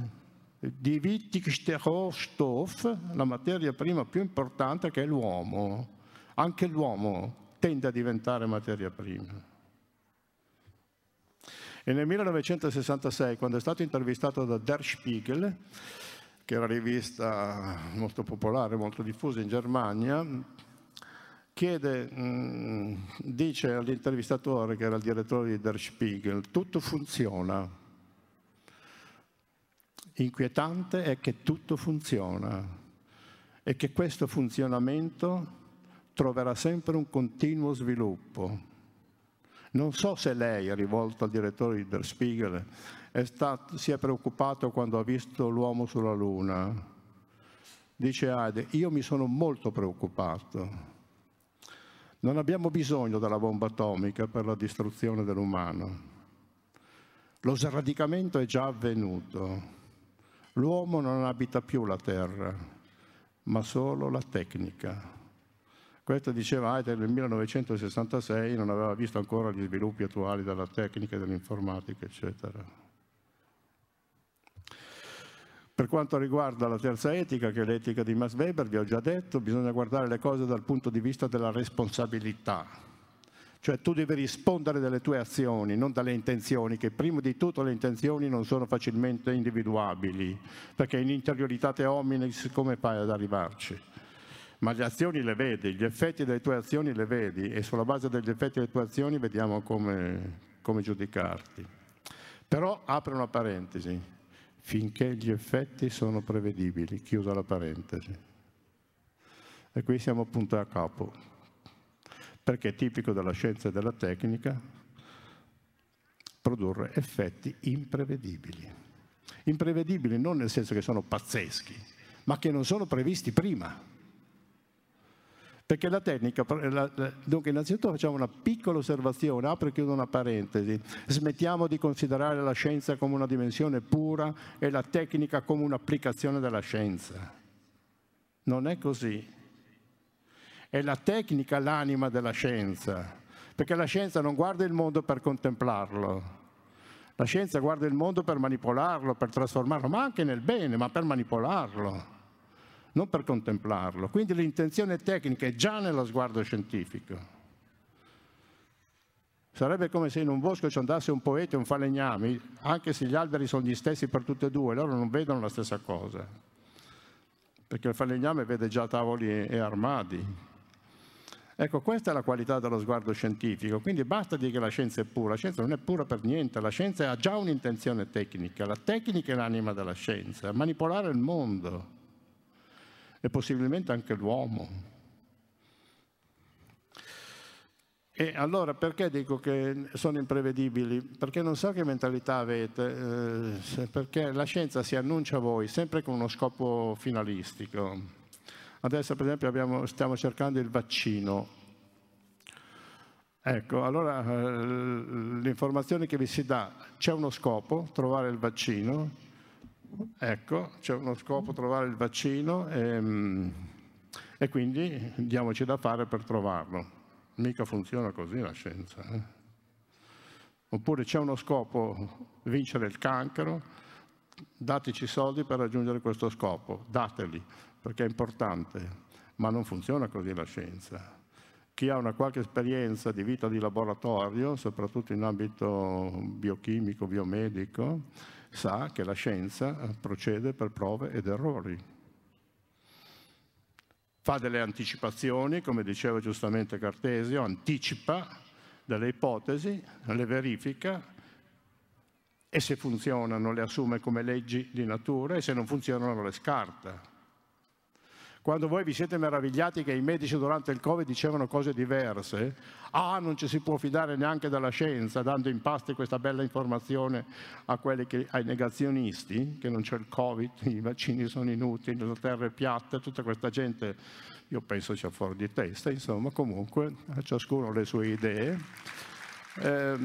di Wichtigster Rohstoff, la materia prima più importante che è l'uomo anche l'uomo tende a diventare materia prima. E nel 1966, quando è stato intervistato da Der Spiegel, che è una rivista molto popolare, molto diffusa in Germania, chiede, mm, dice all'intervistatore, che era il direttore di Der Spiegel, tutto funziona. Inquietante è che tutto funziona e che questo funzionamento troverà sempre un continuo sviluppo. Non so se lei, rivolto al direttore di Der Spiegel, è stato, si è preoccupato quando ha visto l'uomo sulla Luna. Dice Ade, io mi sono molto preoccupato. Non abbiamo bisogno della bomba atomica per la distruzione dell'umano. Lo sradicamento è già avvenuto. L'uomo non abita più la terra, ma solo la tecnica. Questo diceva Heidegger nel 1966, non aveva visto ancora gli sviluppi attuali della tecnica dell'informatica, eccetera. Per quanto riguarda la terza etica, che è l'etica di Max Weber, vi ho già detto, bisogna guardare le cose dal punto di vista della responsabilità. Cioè tu devi rispondere delle tue azioni, non dalle intenzioni, che prima di tutto le intenzioni non sono facilmente individuabili, perché in interiorità te hominis come fai ad arrivarci? Ma le azioni le vedi, gli effetti delle tue azioni le vedi e sulla base degli effetti delle tue azioni vediamo come, come giudicarti. Però apre una parentesi, finché gli effetti sono prevedibili, chiusa la parentesi. E qui siamo appunto a capo, perché è tipico della scienza e della tecnica produrre effetti imprevedibili. Imprevedibili non nel senso che sono pazzeschi, ma che non sono previsti prima. Perché la tecnica, dunque innanzitutto facciamo una piccola osservazione, apro e chiudo una parentesi, smettiamo di considerare la scienza come una dimensione pura e la tecnica come un'applicazione della scienza. Non è così. È la tecnica l'anima della scienza, perché la scienza non guarda il mondo per contemplarlo, la scienza guarda il mondo per manipolarlo, per trasformarlo, ma anche nel bene, ma per manipolarlo non per contemplarlo. Quindi l'intenzione tecnica è già nello sguardo scientifico. Sarebbe come se in un bosco ci andasse un poeta e un falegname, anche se gli alberi sono gli stessi per tutti e due, loro non vedono la stessa cosa. Perché il falegname vede già tavoli e armadi. Ecco, questa è la qualità dello sguardo scientifico, quindi basta dire che la scienza è pura, la scienza non è pura per niente, la scienza ha già un'intenzione tecnica, la tecnica è l'anima della scienza, manipolare il mondo e possibilmente anche l'uomo. E allora perché dico che sono imprevedibili? Perché non so che mentalità avete, eh, perché la scienza si annuncia a voi sempre con uno scopo finalistico. Adesso per esempio abbiamo, stiamo cercando il vaccino. Ecco, allora eh, l'informazione che vi si dà, c'è uno scopo, trovare il vaccino, ecco, c'è uno scopo trovare il vaccino e, mm, e, quindi diamoci da fare per trovarlo. Mica funziona così la scienza. Eh? Oppure c'è uno scopo, vincere il cancro, dateci soldi per raggiungere questo scopo, dateli, perché è importante, ma non funziona così la scienza. Chi ha una qualche esperienza di vita di laboratorio, soprattutto in ambito biochimico, biomedico, sa che la scienza procede per prove ed errori. Fa delle anticipazioni, come diceva giustamente Cartesio, anticipa delle ipotesi, le verifica e se funzionano le assume come leggi di natura e se non funzionano le scarta. Quando voi vi siete meravigliati che i medici durante il Covid dicevano cose diverse, ah, non ci si può fidare neanche della scienza, dando in pasto questa bella informazione che, ai negazionisti, che non c'è il Covid, [laughs] i vaccini sono inutili, la terra è piatta, tutta questa gente, io penso sia fuori di testa, insomma, comunque, ciascuno le sue idee. Eh,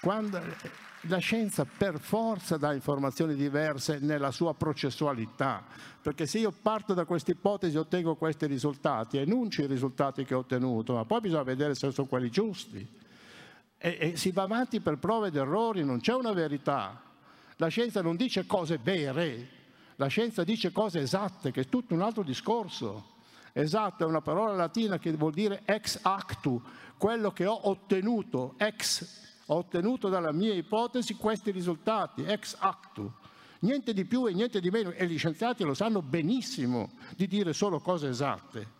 quando, la scienza per forza dà informazioni diverse nella sua processualità, perché se io parto da queste ipotesi ottengo questi risultati, enuncio i risultati che ho ottenuto, ma poi bisogna vedere se sono quelli giusti. E, e si va avanti per prove ed errori, non c'è una verità. La scienza non dice cose vere, la scienza dice cose esatte, che è tutto un altro discorso. Esatto è una parola latina che vuol dire ex actu, quello che ho ottenuto, ex ho ottenuto dalla mia ipotesi questi risultati, ex actu. Niente di più e niente di meno, e gli scienziati lo sanno benissimo di dire solo cose esatte.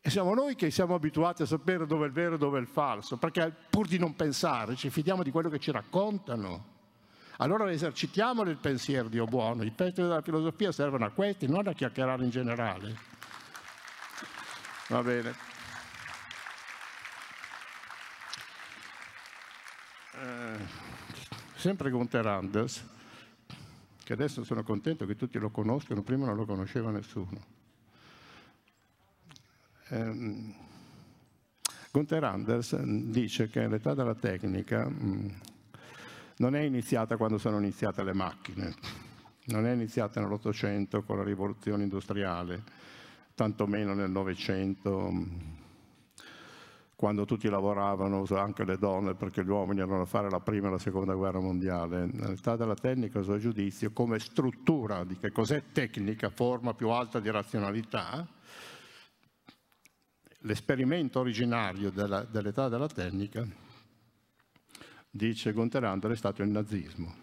E siamo noi che siamo abituati a sapere dove è il vero e dove è il falso, perché pur di non pensare ci fidiamo di quello che ci raccontano. Allora esercitiamo il pensiero Dio buono, i pezzi della filosofia servono a questi, non a chiacchierare in generale. Va bene. Sempre Gunther Anders, che adesso sono contento che tutti lo conoscono, prima non lo conosceva nessuno. Eh, Gunther Anders dice che l'età della tecnica mh, mm, non è iniziata quando sono iniziate le macchine, non è iniziata nell'Ottocento con la rivoluzione industriale, tantomeno nel Novecento mm, quando tutti lavoravano, anche le donne, perché gli uomini erano a fare la prima e la seconda guerra mondiale. Nell'età della tecnica, a suo giudizio, come struttura di che cos'è tecnica, forma più alta di razionalità, l'esperimento originario della, dell'età della tecnica, dice Gunther Under, è stato il nazismo.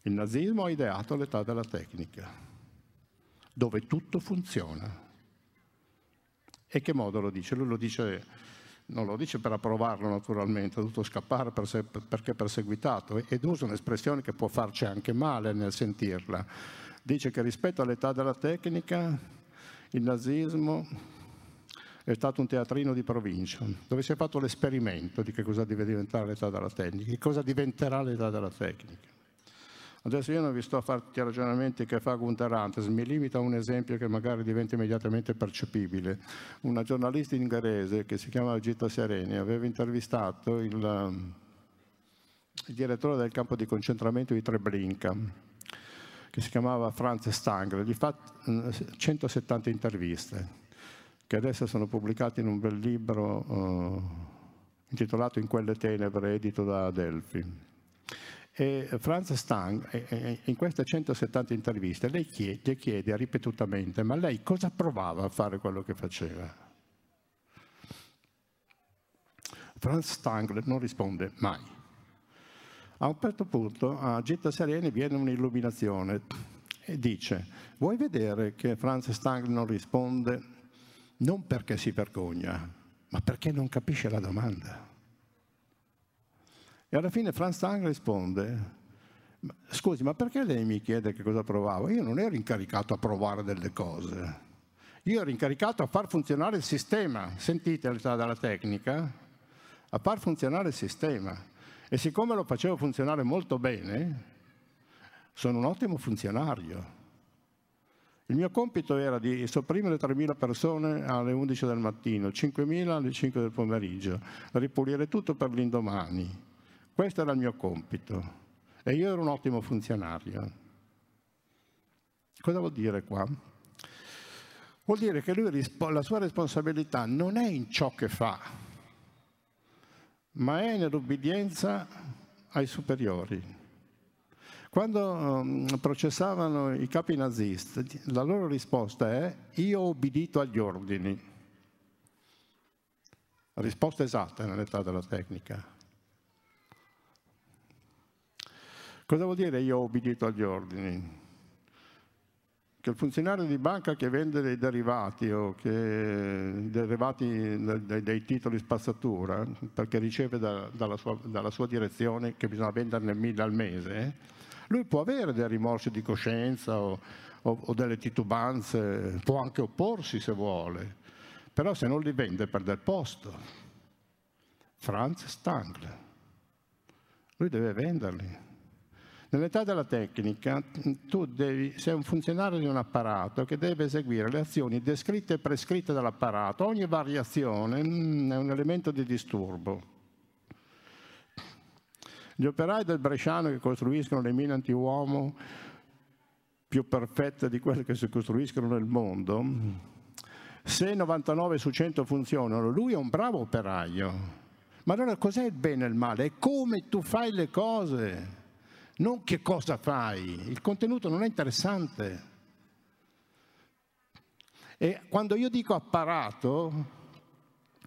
Il nazismo ha ideato l'età della tecnica, dove tutto funziona e che modo lo dice? Lui lo dice, non lo dice per approvarlo naturalmente, ha dovuto scappare per se, perché è perseguitato ed usa un'espressione che può farci anche male nel sentirla. Dice che rispetto all'età della tecnica il nazismo è stato un teatrino di provincia, dove si è fatto l'esperimento di che cosa deve diventare l'età della tecnica, che cosa diventerà l'età della tecnica. Adesso io non vi sto a fare tutti i ragionamenti che fa Gunther Antes, mi limito a un esempio che magari diventa immediatamente percepibile. Una giornalista inglese che si chiama Gita Sereni aveva intervistato il, il direttore del campo di concentramento di Treblinka, che si chiamava Franz Stangler, gli fa 170 interviste, che adesso sono pubblicate in un bel libro uh, intitolato In quelle tenebre, edito da Adelphi. E Franz Stang, in queste 170 interviste, lei chiede, chiede ripetutamente, ma lei cosa provava a fare quello che faceva? Franz Stang non risponde mai. A un certo punto a Gitta Sereni viene un'illuminazione e dice, vuoi vedere che Franz Stang non risponde non perché si vergogna, ma perché non capisce la domanda? E alla fine Franz Tang risponde, scusi, ma perché lei mi chiede che cosa provavo? Io non ero incaricato a provare delle cose, io ero incaricato a far funzionare il sistema. Sentite l'età della tecnica? A far funzionare il sistema. E siccome lo facevo funzionare molto bene, sono un ottimo funzionario. Il mio compito era di sopprimere 3.000 persone alle 11 del mattino, 5.000 alle 5 del pomeriggio, ripulire tutto per l'indomani, questo era il mio compito. e io ero un ottimo funzionario. Cosa vuol dire qua? Vuol dire che lui, la sua responsabilità non è in ciò che fa, ma è nell'obbedienza ai superiori. Quando um, processavano i capi nazisti, la loro risposta è io ho obbedito agli ordini. Risposta esatta nell'età della tecnica. Cosa vuol dire io ho obbedito agli ordini? Che il funzionario di banca che vende dei derivati o che derivati dei, dei titoli spazzatura, perché riceve da, dalla, sua, dalla, sua, direzione che bisogna venderne mille al mese, lui può avere dei rimorsi di coscienza o, o, o delle titubanze, può anche opporsi se vuole, però se non li vende perde il posto. Franz Stangl, lui deve venderli. Nell'età della tecnica tu devi, sei un funzionario di un apparato che deve eseguire le azioni descritte e prescritte dall'apparato. Ogni variazione mm, è un elemento di disturbo. Gli operai del Bresciano che costruiscono le mine anti-uomo più perfette di quelle che si costruiscono nel mondo, se 99 su 100 funzionano, lui è un bravo operaio. Ma allora cos'è il bene e il male? È come tu fai le cose non che cosa fai, il contenuto non è interessante. E quando io dico apparato,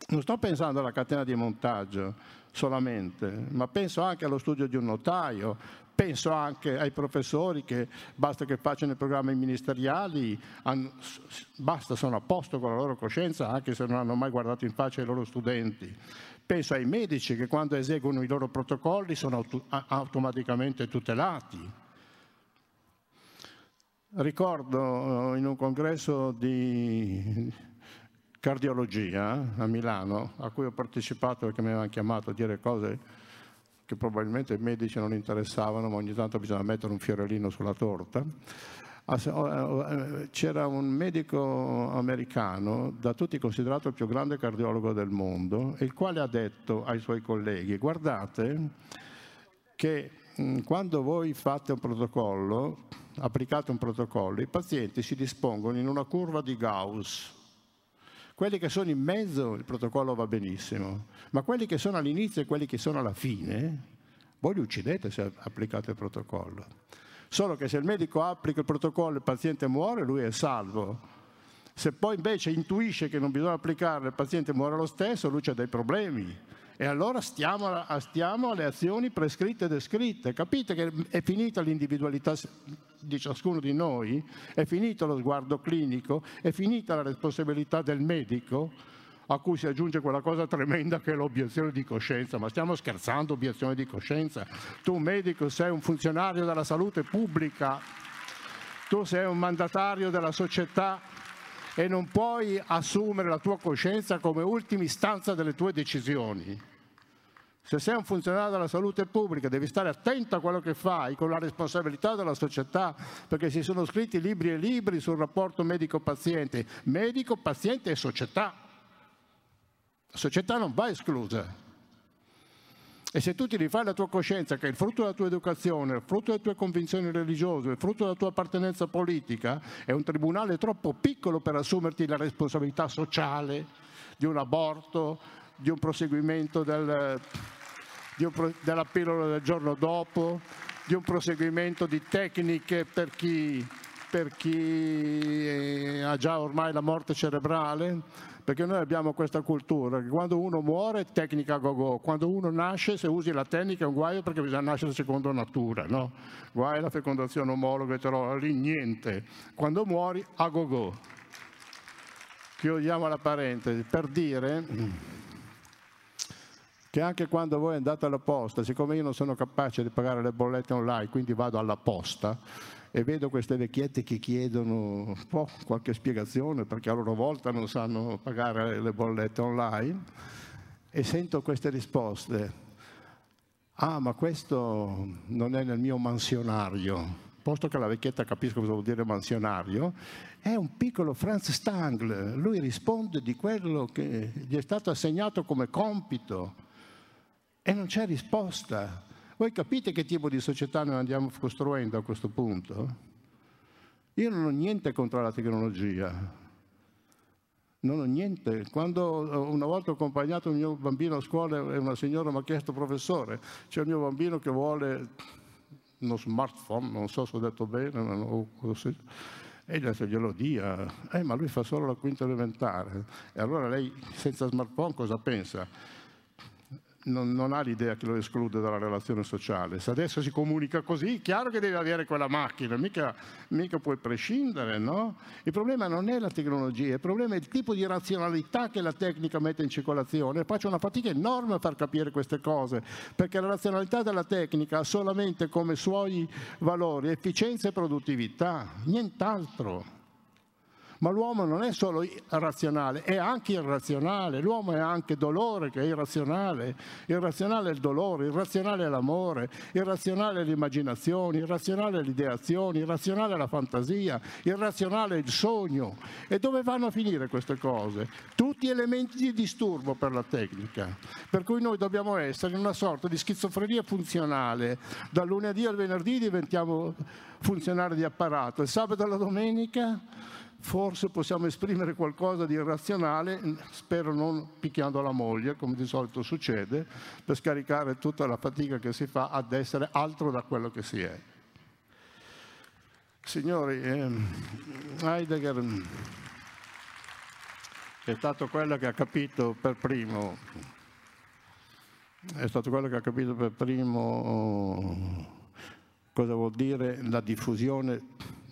non sto pensando alla catena di montaggio solamente, ma penso anche allo studio di un notaio, penso anche ai professori che basta che facciano i programmi ministeriali, basta, sono a posto con la loro coscienza anche se non hanno mai guardato in faccia i loro studenti. Penso ai medici che quando eseguono i loro protocolli sono automaticamente tutelati. Ricordo eh, in un congresso di cardiologia a Milano, a cui ho partecipato perché mi avevano chiamato a dire cose che probabilmente i medici non interessavano, ma ogni tanto bisogna mettere un fiorellino sulla torta. Eh, c'era un medico americano, da tutti considerato il più grande cardiologo del mondo, il quale ha detto ai suoi colleghi, guardate che quando voi fate un protocollo, applicate un protocollo, i pazienti si dispongono in una curva di Gauss. Quelli che sono in mezzo, il protocollo va benissimo, ma quelli che sono all'inizio e quelli che sono alla fine, voi li uccidete se applicate il protocollo. Solo che se il medico applica il protocollo e il paziente muore, lui è salvo. Se poi invece intuisce che non bisogna applicarlo e il paziente muore lo stesso, lui ha dei problemi. E allora stiamo, stiamo alle azioni prescritte e descritte. Capite che è finita l'individualità di ciascuno di noi, è finito lo sguardo clinico, è finita la responsabilità del medico a cui si aggiunge quella cosa tremenda che è l'obiezione di coscienza. Ma stiamo scherzando, obiezione di coscienza? Tu medico sei un funzionario della salute pubblica, tu sei un mandatario della società e non puoi assumere la tua coscienza come ultima istanza delle tue decisioni. Se sei un funzionario della salute pubblica devi stare attento a quello che fai con la responsabilità della società, perché si sono scritti libri e libri sul rapporto medico-paziente, medico, paziente e società. La società non va esclusa. E se tu ti rifai la tua coscienza, che è il frutto della tua educazione, il frutto delle tue convinzioni religiose, il frutto della tua appartenenza politica, è un tribunale troppo piccolo per assumerti la responsabilità sociale di un aborto, di un proseguimento del, di un, della pillola del giorno dopo, di un proseguimento di tecniche per chi, per chi ha già ormai la morte cerebrale perché noi abbiamo questa cultura che quando uno muore tecnica go-go, quando uno nasce se usi la tecnica è un guaio perché bisogna nascere secondo natura, no? Guai la fecondazione omologa, eterologa, lì niente. Quando muori a go-go. Chiudiamo la parentesi per dire che anche quando voi andate alla posta, siccome io non sono capace di pagare le bollette online, quindi vado alla posta, e vedo queste vecchiette che chiedono un po' qualche spiegazione perché a loro volta non sanno pagare le bollette online e sento queste risposte. Ah, ma questo non è nel mio mansionario. Posto che la vecchietta capisco cosa vuol dire mansionario, è un piccolo Franz Stangl. Lui risponde di quello che gli è stato assegnato come compito e non c'è risposta. Voi capite che tipo di società noi andiamo costruendo a questo punto? Io non ho niente contro la tecnologia, non ho niente. Quando una volta ho accompagnato il mio bambino a scuola e una signora mi ha chiesto, professore, c'è il mio bambino che vuole uno smartphone, non so se ho detto bene, o così. E gli ho detto, glielo dia. Eh, ma lui fa solo la quinta elementare. E allora lei, senza smartphone, cosa pensa? Non, non, ha l'idea che lo esclude dalla relazione sociale. Se adesso si comunica così, chiaro che deve avere quella macchina, mica, mica puoi prescindere, no? Il problema non è la tecnologia, il problema è il tipo di razionalità che la tecnica mette in circolazione. Faccio una fatica enorme a far capire queste cose, perché la razionalità della tecnica ha solamente come suoi valori efficienza e produttività, nient'altro. Ma l'uomo non è solo razionale, è anche irrazionale. L'uomo è anche dolore che è irrazionale. Irrazionale è il dolore, irrazionale è l'amore, irrazionale è l'immaginazione, irrazionale è l'ideazione, irrazionale è la fantasia, irrazionale è il sogno. E dove vanno a finire queste cose? Tutti elementi di disturbo per la tecnica. Per cui noi dobbiamo essere in una sorta di schizofrenia funzionale. Dal lunedì al venerdì diventiamo funzionari di apparato, il sabato e la domenica forse possiamo esprimere qualcosa di irrazionale, spero non picchiando la moglie, come di solito succede, per scaricare tutta la fatica che si fa ad essere altro da quello che si è. Signori, ehm, Heidegger è stato quello che ha capito per primo, è stato quello che ha capito per primo cosa vuol dire la diffusione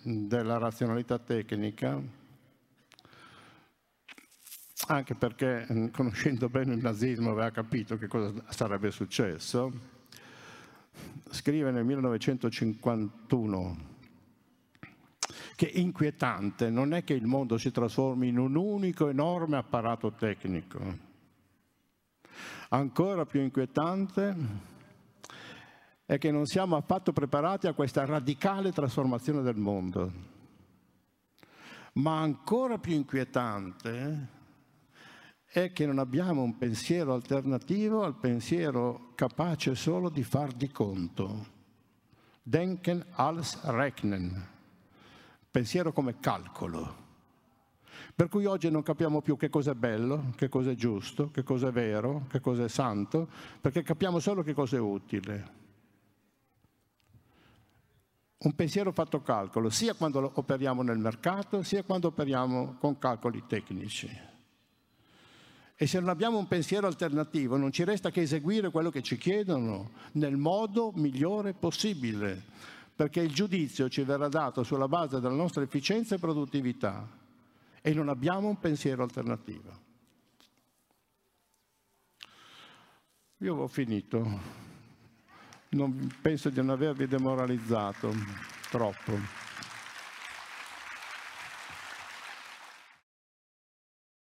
della razionalità tecnica, anche perché mm, conoscendo bene il nazismo aveva capito che cosa sarebbe successo, scrive nel 1951 che inquietante non è che il mondo si trasformi in un unico enorme apparato tecnico, ancora più inquietante è che non siamo affatto preparati a questa radicale trasformazione del mondo. Ma ancora più inquietante è che non abbiamo un pensiero alternativo al pensiero capace solo di far di conto. Denken als Rechnen, pensiero come calcolo. Per cui oggi non capiamo più che cosa è bello, che cosa è giusto, che cosa è vero, che cosa è santo, perché capiamo solo che cosa è utile un pensiero fatto calcolo, sia quando operiamo nel mercato, sia quando operiamo con calcoli tecnici. E se non abbiamo un pensiero alternativo, non ci resta che eseguire quello che ci chiedono nel modo migliore possibile, perché il giudizio ci verrà dato sulla base della nostra efficienza e produttività e non abbiamo un pensiero alternativo. Io ho finito non penso di non avervi demoralizzato troppo.